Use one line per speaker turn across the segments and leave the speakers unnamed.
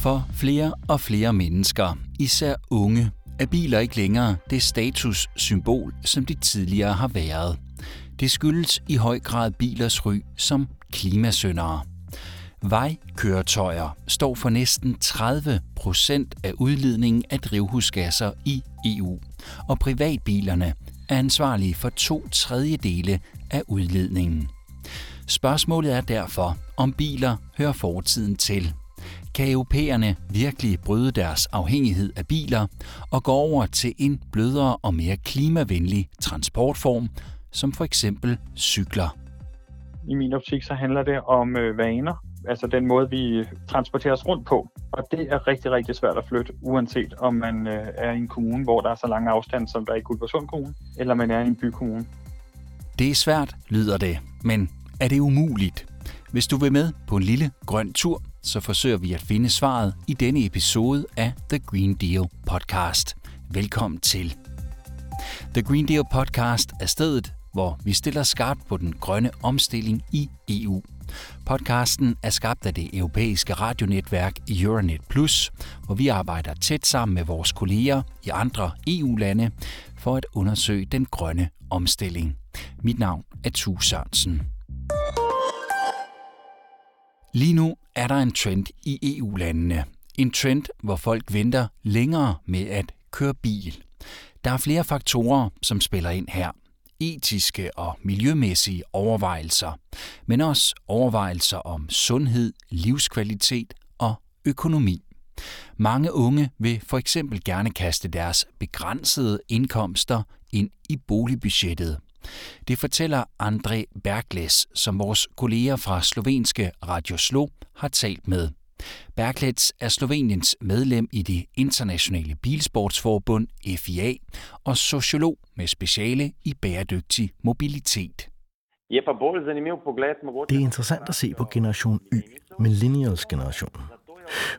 For flere og flere mennesker, især unge, er biler ikke længere det statussymbol, som de tidligere har været. Det skyldes i høj grad bilers ry som klimasyndere. Vejkøretøjer står for næsten 30 procent af udledningen af drivhusgasser i EU, og privatbilerne er ansvarlige for to tredjedele af udledningen. Spørgsmålet er derfor, om biler hører fortiden til. Kan europæerne virkelig bryde deres afhængighed af biler og gå over til en blødere og mere klimavenlig transportform, som for eksempel cykler?
I min optik så handler det om øh, vaner, altså den måde, vi transporterer os rundt på. Og det er rigtig, rigtig svært at flytte, uanset om man øh, er i en kommune, hvor der er så lang afstand, som der er i Guldborgsund Kommune, eller man er i en bykommune.
Det er svært, lyder det, men er det umuligt? Hvis du vil med på en lille grøn tur, så forsøger vi at finde svaret i denne episode af The Green Deal podcast. Velkommen til. The Green Deal podcast er stedet, hvor vi stiller skarpt på den grønne omstilling i EU. Podcasten er skabt af det europæiske radionetværk Euronet Plus, hvor vi arbejder tæt sammen med vores kolleger i andre EU-lande for at undersøge den grønne omstilling. Mit navn er Tue Sørensen. Lige nu er der en trend i EU-landene. En trend, hvor folk venter længere med at køre bil. Der er flere faktorer, som spiller ind her. Etiske og miljømæssige overvejelser, men også overvejelser om sundhed, livskvalitet og økonomi. Mange unge vil for eksempel gerne kaste deres begrænsede indkomster ind i boligbudgettet. Det fortæller André Bergles, som vores kolleger fra slovenske Radio Slo har talt med. Berglets er Sloveniens medlem i det internationale bilsportsforbund FIA og sociolog med speciale i bæredygtig mobilitet.
Det er interessant at se på generation Y, millennials generationen.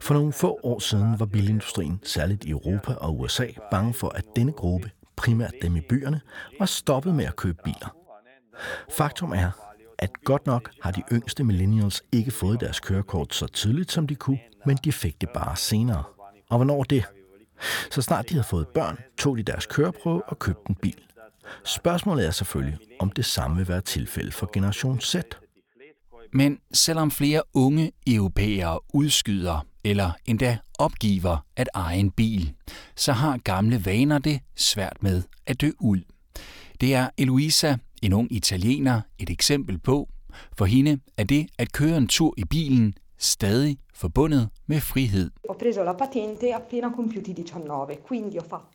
For nogle få år siden var bilindustrien, særligt i Europa og USA, bange for, at denne gruppe primært dem i byerne, var stoppet med at købe biler. Faktum er, at godt nok har de yngste millennials ikke fået deres kørekort så tidligt, som de kunne, men de fik det bare senere. Og hvornår det? Så snart de havde fået børn, tog de deres køreprøve og købte en bil. Spørgsmålet er selvfølgelig, om det samme vil være tilfældet for generation Z.
Men selvom flere unge europæere udskyder eller endda opgiver at eje en bil, så har gamle vaner det svært med at dø ud. Det er Eloisa, en ung italiener, et eksempel på. For hende er det at køre en tur i bilen stadig forbundet med frihed.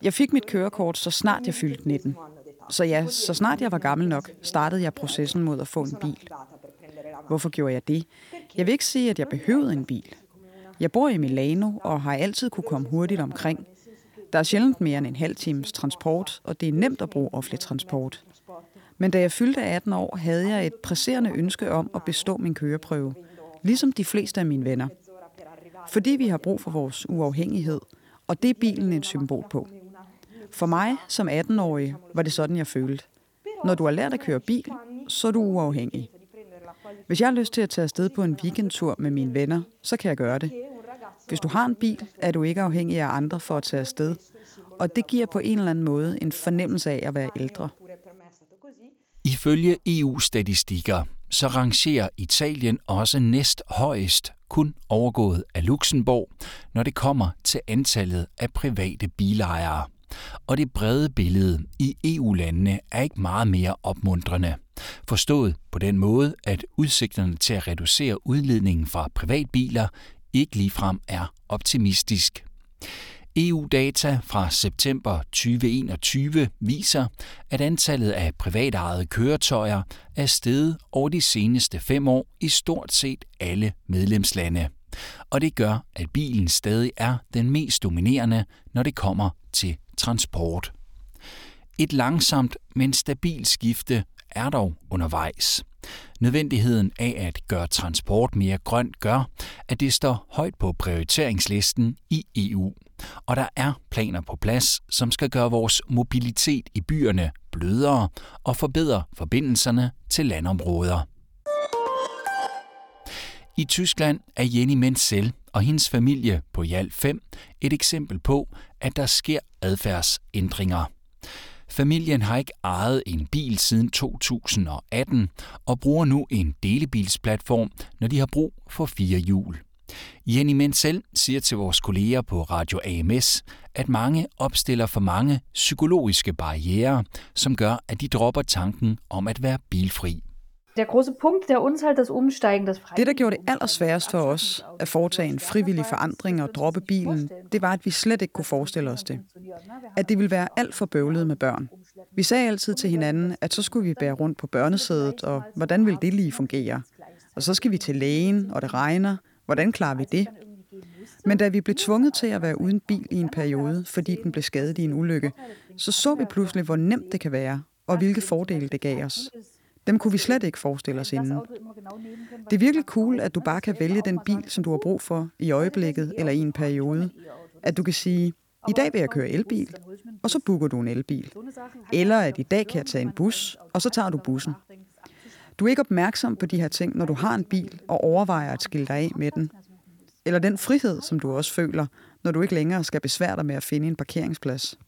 Jeg fik mit kørekort, så snart jeg fyldte 19. Så ja, så snart jeg var gammel nok, startede jeg processen mod at få en bil. Hvorfor gjorde jeg det? Jeg vil ikke sige, at jeg behøvede en bil. Jeg bor i Milano og har altid kunne komme hurtigt omkring. Der er sjældent mere end en halv times transport, og det er nemt at bruge offentlig transport. Men da jeg fyldte 18 år, havde jeg et presserende ønske om at bestå min køreprøve, ligesom de fleste af mine venner. Fordi vi har brug for vores uafhængighed, og det er bilen et symbol på. For mig som 18-årig var det sådan, jeg følte. Når du har lært at køre bil, så er du uafhængig. Hvis jeg har lyst til at tage afsted på en weekendtur med mine venner, så kan jeg gøre det. Hvis du har en bil, er du ikke afhængig af andre for at tage afsted. Og det giver på en eller anden måde en fornemmelse af at være ældre.
Ifølge EU-statistikker, så rangerer Italien også næst højest, kun overgået af Luxembourg, når det kommer til antallet af private bilejere. Og det brede billede i EU-landene er ikke meget mere opmuntrende. Forstået på den måde, at udsigterne til at reducere udledningen fra privatbiler ikke ligefrem er optimistisk. EU-data fra september 2021 viser, at antallet af privatejede køretøjer er steget over de seneste fem år i stort set alle medlemslande. Og det gør, at bilen stadig er den mest dominerende, når det kommer til transport. Et langsomt, men stabilt skifte er dog undervejs. Nødvendigheden af at gøre transport mere grønt gør, at det står højt på prioriteringslisten i EU. Og der er planer på plads, som skal gøre vores mobilitet i byerne blødere og forbedre forbindelserne til landområder. I Tyskland er Jenny Menzel og hendes familie på i alt fem et eksempel på, at der sker adfærdsændringer. Familien har ikke ejet en bil siden 2018 og bruger nu en delebilsplatform, når de har brug for fire hjul. Jenny Menzel siger til vores kolleger på Radio AMS, at mange opstiller for mange psykologiske barriere, som gør, at de dropper tanken om at være bilfri.
Der große Punkt, der uns halt das Umsteigen, das Det, der gjorde det allersværest for os at foretage en frivillig forandring og droppe bilen, det var, at vi slet ikke kunne forestille os det. At det ville være alt for bøvlet med børn. Vi sagde altid til hinanden, at så skulle vi bære rundt på børnesædet, og hvordan ville det lige fungere? Og så skal vi til lægen, og det regner. Hvordan klarer vi det? Men da vi blev tvunget til at være uden bil i en periode, fordi den blev skadet i en ulykke, så så vi pludselig, hvor nemt det kan være, og hvilke fordele det gav os. Dem kunne vi slet ikke forestille os inden. Det er virkelig cool, at du bare kan vælge den bil, som du har brug for i øjeblikket eller i en periode. At du kan sige, i dag vil jeg køre elbil, og så booker du en elbil. Eller at i dag kan jeg tage en bus, og så tager du bussen. Du er ikke opmærksom på de her ting, når du har en bil og overvejer at skille dig af med den. Eller den frihed, som du også føler, når du ikke længere skal besvære dig med at finde en parkeringsplads.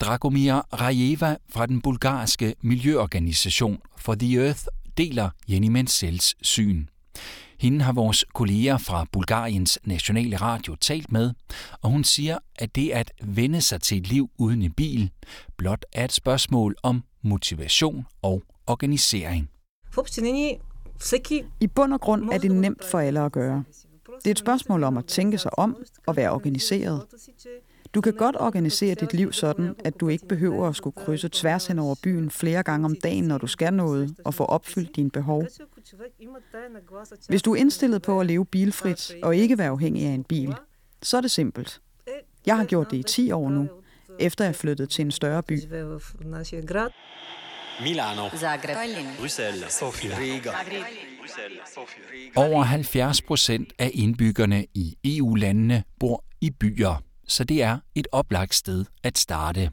Dragomir Rajeva fra den bulgarske miljøorganisation For the Earth deler Jenny Menzels syn. Hende har vores kolleger fra Bulgariens nationale radio talt med, og hun siger, at det at vende sig til et liv uden en bil blot er et spørgsmål om motivation og organisering.
I bund og grund er det nemt for alle at gøre. Det er et spørgsmål om at tænke sig om og være organiseret. Du kan godt organisere dit liv sådan, at du ikke behøver at skulle krydse tværs hen over byen flere gange om dagen, når du skal noget, og få opfyldt dine behov. Hvis du er indstillet på at leve bilfrit og ikke være afhængig af en bil, så er det simpelt. Jeg har gjort det i 10 år nu, efter jeg flyttede til en større by.
Milano, Zagreb, Bruxelles, Sofia, Riga. Over 70 procent af indbyggerne i EU-landene bor i byer så det er et oplagt sted at starte.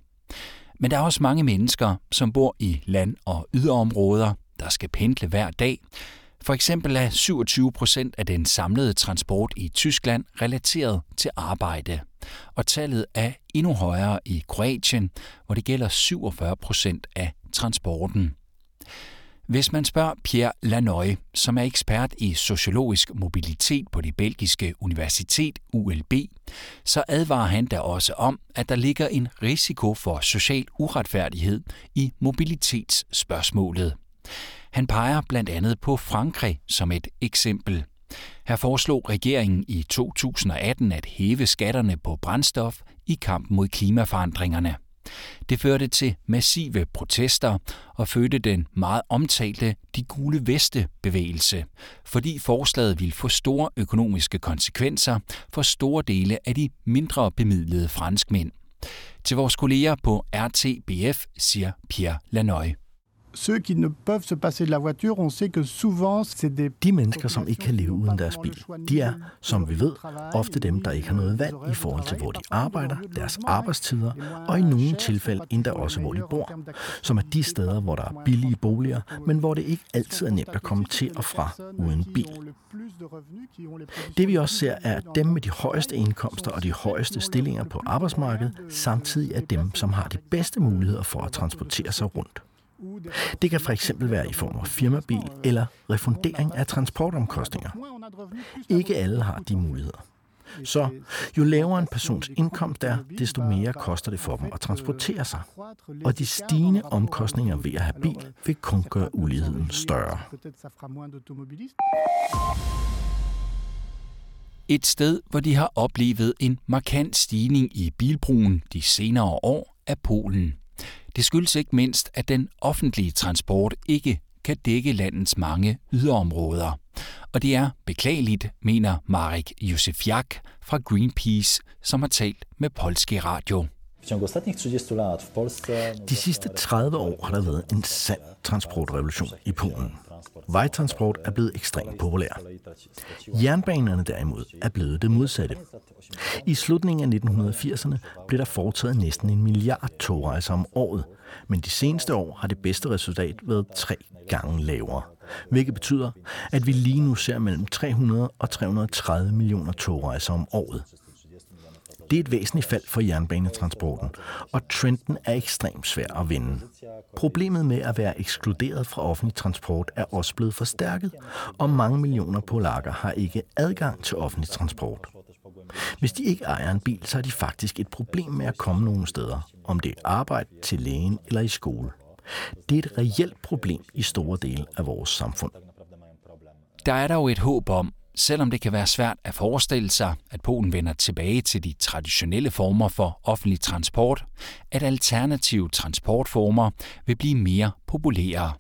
Men der er også mange mennesker, som bor i land- og yderområder, der skal pendle hver dag. For eksempel er 27 procent af den samlede transport i Tyskland relateret til arbejde. Og tallet er endnu højere i Kroatien, hvor det gælder 47 procent af transporten. Hvis man spørger Pierre Lanoy, som er ekspert i sociologisk mobilitet på det belgiske universitet ULB, så advarer han da også om, at der ligger en risiko for social uretfærdighed i mobilitetsspørgsmålet. Han peger blandt andet på Frankrig som et eksempel. Her foreslog regeringen i 2018 at hæve skatterne på brændstof i kampen mod klimaforandringerne. Det førte til massive protester og fødte den meget omtalte De Gule Veste bevægelse, fordi forslaget ville få store økonomiske konsekvenser for store dele af de mindre bemidlede franskmænd. Til vores kolleger på RTBF siger Pierre Lanoy.
Ceux qui ne peuvent se passer de la voiture, on sait que souvent c'est des De mennesker, som ikke kan leve uden deres bil, de er, som vi ved, ofte dem, der ikke har noget valg i forhold til, hvor de arbejder, deres arbejdstider, og i nogle tilfælde endda også, hvor de bor, som er de steder, hvor der er billige boliger, men hvor det ikke altid er nemt at komme til og fra uden bil. Det vi også ser, er, at dem med de højeste indkomster og de højeste stillinger på arbejdsmarkedet, samtidig er dem, som har de bedste muligheder for at transportere sig rundt. Det kan for eksempel være i form af firmabil eller refundering af transportomkostninger. Ikke alle har de muligheder. Så jo lavere en persons indkomst er, desto mere koster det for dem at transportere sig. Og de stigende omkostninger ved at have bil vil kun gøre uligheden større.
Et sted, hvor de har oplevet en markant stigning i bilbrugen de senere år, er Polen. Det skyldes ikke mindst, at den offentlige transport ikke kan dække landets mange yderområder. Og det er beklageligt, mener Marek Józefiak fra Greenpeace, som har talt med Polski Radio.
De sidste 30 år har der været en sand transportrevolution i Polen. Vejtransport er blevet ekstremt populær. Jernbanerne derimod er blevet det modsatte. I slutningen af 1980'erne blev der foretaget næsten en milliard togrejser om året, men de seneste år har det bedste resultat været tre gange lavere. Hvilket betyder, at vi lige nu ser mellem 300 og 330 millioner togrejser om året. Det er et væsentligt fald for jernbanetransporten, og trenden er ekstremt svær at vinde. Problemet med at være ekskluderet fra offentlig transport er også blevet forstærket, og mange millioner polakker har ikke adgang til offentlig transport. Hvis de ikke ejer en bil, så har de faktisk et problem med at komme nogen steder, om det er arbejde, til lægen eller i skole. Det er et reelt problem i store dele af vores samfund.
Der er dog et håb om, selvom det kan være svært at forestille sig, at Polen vender tilbage til de traditionelle former for offentlig transport, at alternative transportformer vil blive mere populære.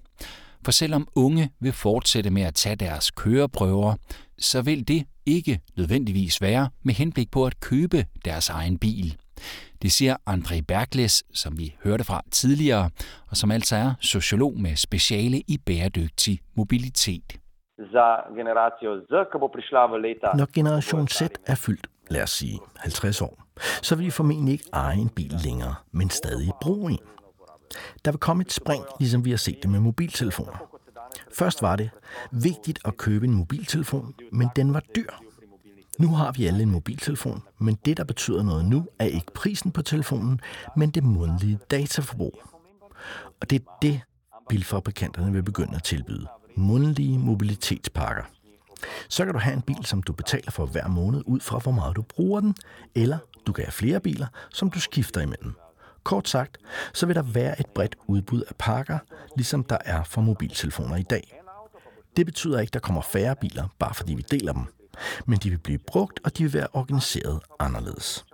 For selvom unge vil fortsætte med at tage deres køreprøver, så vil det ikke nødvendigvis være med henblik på at købe deres egen bil. Det siger André Bergles, som vi hørte fra tidligere, og som altså er sociolog med speciale i bæredygtig mobilitet
za generacijo Z, ki bo prišla v leta... Når generation Z er fyldt, lad os sige 50 år, så vil de formentlig ikke eje en bil længere, men stadig bruge en. Der vil komme et spring, ligesom vi har set det med mobiltelefoner. Først var det vigtigt at købe en mobiltelefon, men den var dyr. Nu har vi alle en mobiltelefon, men det, der betyder noget nu, er ikke prisen på telefonen, men det månedlige dataforbrug. Og det er det, bilfabrikanterne vil begynde at tilbyde mundlige mobilitetspakker. Så kan du have en bil, som du betaler for hver måned ud fra, hvor meget du bruger den, eller du kan have flere biler, som du skifter imellem. Kort sagt, så vil der være et bredt udbud af pakker, ligesom der er for mobiltelefoner i dag. Det betyder ikke, at der kommer færre biler, bare fordi vi deler dem. Men de vil blive brugt, og de vil være organiseret anderledes.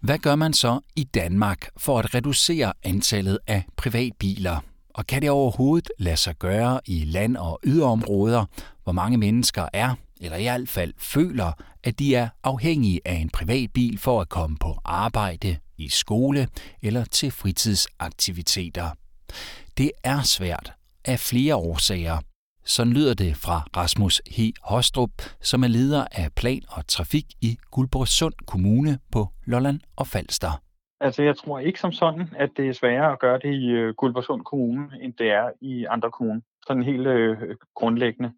Hvad gør man så i Danmark for at reducere antallet af privatbiler? Og kan det overhovedet lade sig gøre i land- og yderområder, hvor mange mennesker er, eller i hvert fald føler, at de er afhængige af en privatbil for at komme på arbejde, i skole eller til fritidsaktiviteter? Det er svært af flere årsager, sådan lyder det fra Rasmus H. Hostrup, som er leder af plan og trafik i Guldborgsund Kommune på Lolland og Falster.
Altså, jeg tror ikke som sådan, at det er sværere at gøre det i øh, Guldborgsund Kommune, end det er i andre kommuner. Sådan helt øh, grundlæggende.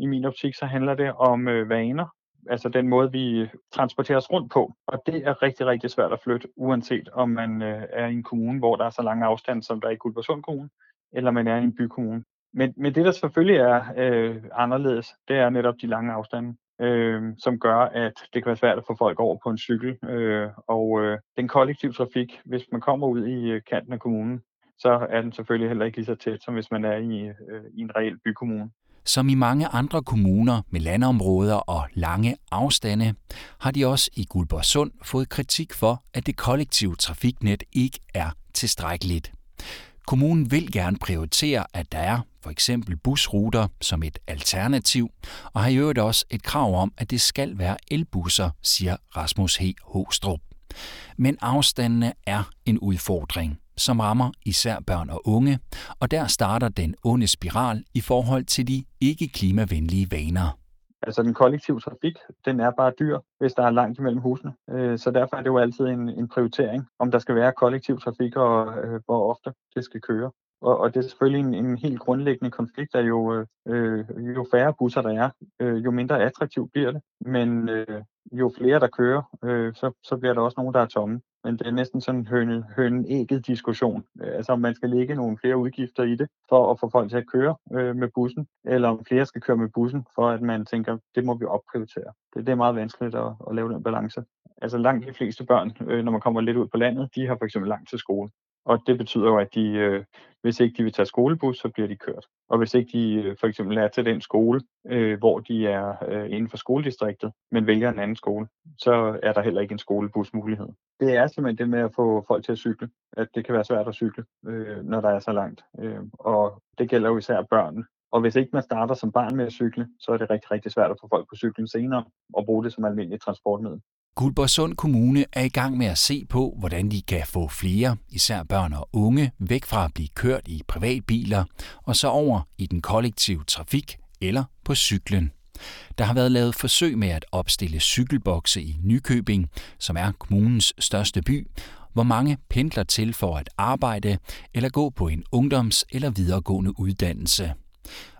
I min optik, så handler det om øh, vaner. Altså den måde, vi øh, transporterer os rundt på. Og det er rigtig, rigtig svært at flytte, uanset om man øh, er i en kommune, hvor der er så lange afstand, som der er i Guldborgsund Kommune, eller man er i en bykommune. Men, men det, der selvfølgelig er øh, anderledes, det er netop de lange afstande, øh, som gør, at det kan være svært at få folk over på en cykel. Øh, og øh, den kollektive trafik, hvis man kommer ud i øh, kanten af kommunen, så er den selvfølgelig heller ikke lige så tæt, som hvis man er i, øh, i en reel bykommune.
Som i mange andre kommuner med landområder og lange afstande, har de også i Guldborgsund fået kritik for, at det kollektive trafiknet ikke er tilstrækkeligt. Kommunen vil gerne prioritere, at der er for eksempel busruter som et alternativ, og har i øvrigt også et krav om, at det skal være elbusser, siger Rasmus H. Hostrup. Men afstandene er en udfordring, som rammer især børn og unge, og der starter den onde spiral i forhold til de ikke-klimavenlige vaner.
Altså den kollektive trafik, den er bare dyr, hvis der er langt imellem husene. Øh, så derfor er det jo altid en, en prioritering, om der skal være kollektiv trafik og øh, hvor ofte det skal køre. Og, og det er selvfølgelig en, en helt grundlæggende konflikt, at jo, øh, jo færre busser der er, øh, jo mindre attraktivt bliver det. Men øh, jo flere der kører, øh, så, så bliver der også nogen, der er tomme. Men det er næsten sådan en høne, høne-ægget diskussion. Øh, altså om man skal lægge nogle flere udgifter i det, for at få folk til at køre øh, med bussen, eller om flere skal køre med bussen, for at man tænker, det må vi opprioritere. Det, det er meget vanskeligt at, at lave den balance. Altså langt de fleste børn, øh, når man kommer lidt ud på landet, de har for eksempel langt til skole. Og det betyder jo, at de, øh, hvis ikke de vil tage skolebus, så bliver de kørt. Og hvis ikke de øh, for eksempel er til den skole, øh, hvor de er øh, inden for skoledistriktet, men vælger en anden skole, så er der heller ikke en skolebusmulighed. Det er simpelthen det med at få folk til at cykle, at det kan være svært at cykle, øh, når der er så langt. Øh, og det gælder jo især børn. Og hvis ikke man starter som barn med at cykle, så er det rigtig, rigtig svært at få folk på cyklen senere og bruge det som almindeligt transportmiddel.
Guldborgsund Kommune er i gang med at se på, hvordan de kan få flere, især børn og unge, væk fra at blive kørt i privatbiler og så over i den kollektive trafik eller på cyklen. Der har været lavet forsøg med at opstille cykelbokse i Nykøbing, som er kommunens største by, hvor mange pendler til for at arbejde eller gå på en ungdoms- eller videregående uddannelse.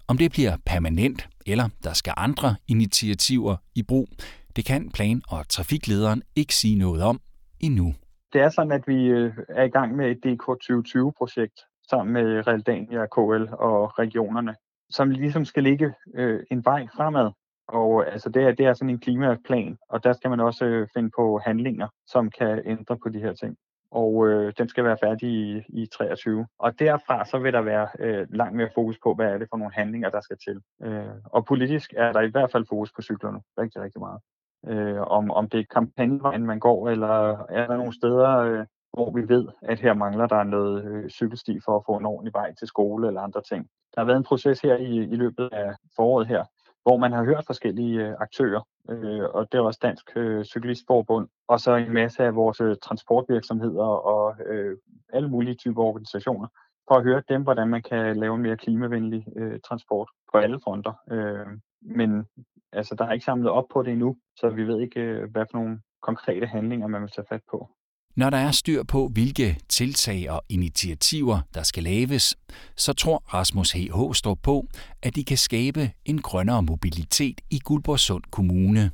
Om det bliver permanent, eller der skal andre initiativer i brug, det kan plan- og trafiklederen ikke sige noget om endnu.
Det er sådan, at vi øh, er i gang med et DK 2020-projekt sammen med Realdania, KL og regionerne, som ligesom skal ligge øh, en vej fremad. Og altså, det, er, det er sådan en klimaplan, og der skal man også øh, finde på handlinger, som kan ændre på de her ting og øh, den skal være færdig i, i 23. Og derfra så vil der være øh, langt mere fokus på, hvad er det for nogle handlinger, der skal til. Øh, og politisk er der i hvert fald fokus på cyklerne rigtig, rigtig meget. Øh, om, om det er kampagnevejen, man går, eller er der nogle steder, øh, hvor vi ved, at her mangler der noget øh, cykelsti for at få en ordentlig vej til skole eller andre ting. Der har været en proces her i, i løbet af foråret her, hvor man har hørt forskellige øh, aktører, øh, og det er også Dansk øh, Cyklistforbund, og så en masse af vores øh, transportvirksomheder og øh, alle mulige typer organisationer, for at høre dem, hvordan man kan lave en mere klimavenlig øh, transport på alle fronter. Øh, men altså, der er ikke samlet op på det endnu, så vi ved ikke, øh, hvad for nogle konkrete handlinger man vil tage fat på.
Når der er styr på, hvilke tiltag og initiativer, der skal laves, så tror Rasmus H. Håstrup på, at de kan skabe en grønnere mobilitet i Guldborgsund Kommune.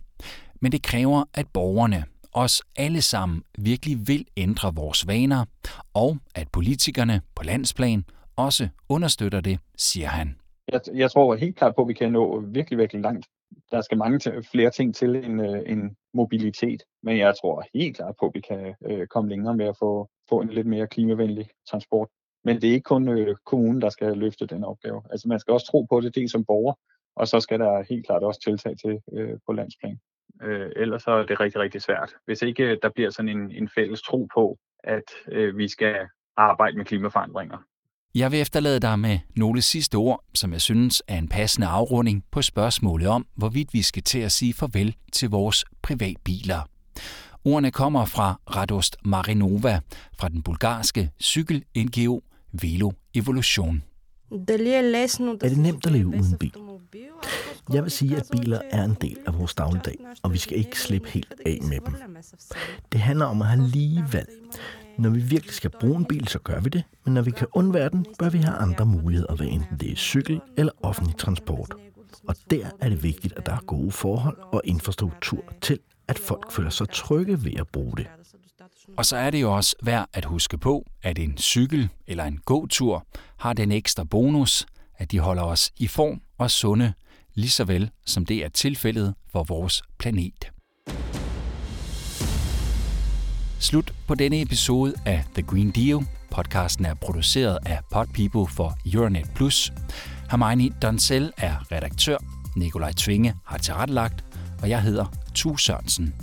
Men det kræver, at borgerne, os alle sammen, virkelig vil ændre vores vaner, og at politikerne på landsplan også understøtter det, siger han.
Jeg, jeg tror helt klart på, at vi kan nå virkelig, virkelig langt. Der skal mange flere ting til end, øh, end mobilitet. Men jeg tror helt klart på, at vi kan øh, komme længere med at få, få en lidt mere klimavenlig transport. Men det er ikke kun øh, kommunen, der skal løfte den opgave. Altså man skal også tro på det, dels som borger, og så skal der helt klart også tiltag til øh, på landsplan. Øh, ellers så er det rigtig, rigtig svært. Hvis ikke øh, der bliver sådan en, en fælles tro på, at øh, vi skal arbejde med klimaforandringer,
jeg vil efterlade dig med nogle sidste ord, som jeg synes er en passende afrunding på spørgsmålet om, hvorvidt vi skal til at sige farvel til vores privatbiler. Ordene kommer fra Radost Marinova fra den bulgarske cykel-NGO Velo Evolution.
Er det nemt at leve uden bil? Jeg vil sige, at biler er en del af vores dagligdag, og vi skal ikke slippe helt af med dem. Det handler om at have lige valg. Når vi virkelig skal bruge en bil, så gør vi det, men når vi kan undvære den, bør vi have andre muligheder, hvad enten det er cykel eller offentlig transport. Og der er det vigtigt, at der er gode forhold og infrastruktur til, at folk føler sig trygge ved at bruge det.
Og så er det jo også værd at huske på, at en cykel eller en gåtur har den ekstra bonus, at de holder os i form og sunde, lige så vel som det er tilfældet for vores planet. Slut på denne episode af The Green Deal. Podcasten er produceret af Pod People for Euronet Plus. Hermione Donsel er redaktør. Nikolaj Tvinge har tilrettelagt, og jeg hedder Tu Sørensen.